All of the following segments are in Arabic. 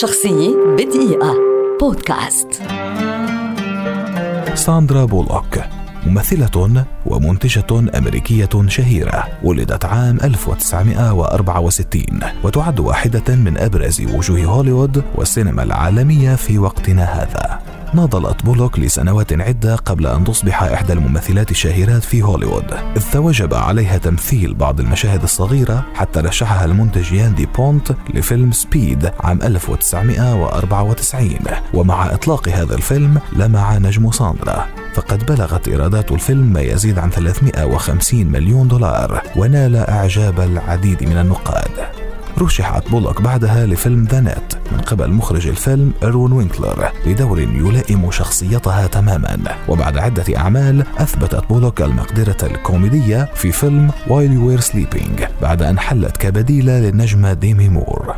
شخصية بدقيقة. بودكاست. ساندرا بولوك ممثلة ومنتجة أمريكية شهيرة ولدت عام 1964 وتعد واحدة من أبرز وجوه هوليوود والسينما العالمية في وقتنا هذا. ناضلت بولوك لسنوات عدة قبل أن تصبح إحدى الممثلات الشهيرات في هوليوود. إذ توجب عليها تمثيل بعض المشاهد الصغيرة حتى رشحها المنتج يان دي بونت لفيلم Speed عام 1994 ومع إطلاق هذا الفيلم لمع نجم ساندرا. فقد بلغت إيرادات الفيلم ما يزيد عن 350 مليون دولار ونال إعجاب العديد من النقاد. رشحت بولوك بعدها لفيلم The Net من قبل مخرج الفيلم إيروين وينكلر بدور يلائم شخصيتها تماما. وبعد عدة أعمال أثبتت بولوك المقدرة الكوميدية في فيلم While You Were Sleeping بعد أن حلت كبديلة للنجمة ديمي مور.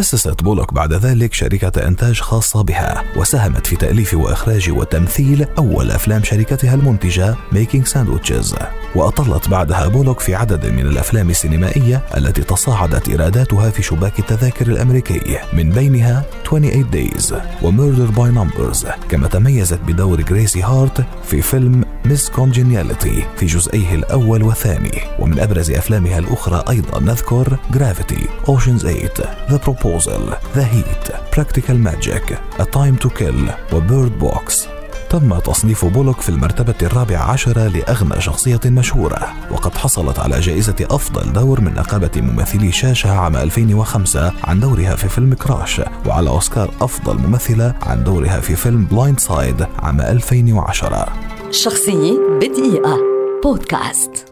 أسست بولوك بعد ذلك شركة إنتاج خاصة بها وساهمت في تأليف وإخراج وتمثيل أول أفلام شركتها المنتجة Making Sandwiches وأطلت بعدها بولوك في عدد من الأفلام السينمائية التي تصاعدت إيراداتها في شباك التذاكر الأمريكي من بينها 28 Days و Murder by Numbers كما تميزت بدور جريسي هارت في فيلم Miss Congeniality في جزئيه الأول والثاني. ومن أبرز أفلامها الأخرى أيضا نذكر Gravity Ocean's 8 The Proposal The Heat Practical Magic A Time to Kill و Bird Box تم تصنيف بولوك في المرتبة الرابعة عشرة لأغنى شخصية مشهورة وقد حصلت على جائزة أفضل دور من نقابة ممثلي شاشة عام 2005 عن دورها في فيلم Crash وعلى أوسكار أفضل ممثلة عن دورها في فيلم Blind Side عام 2010 شخصية بدقيقة. بودكاست.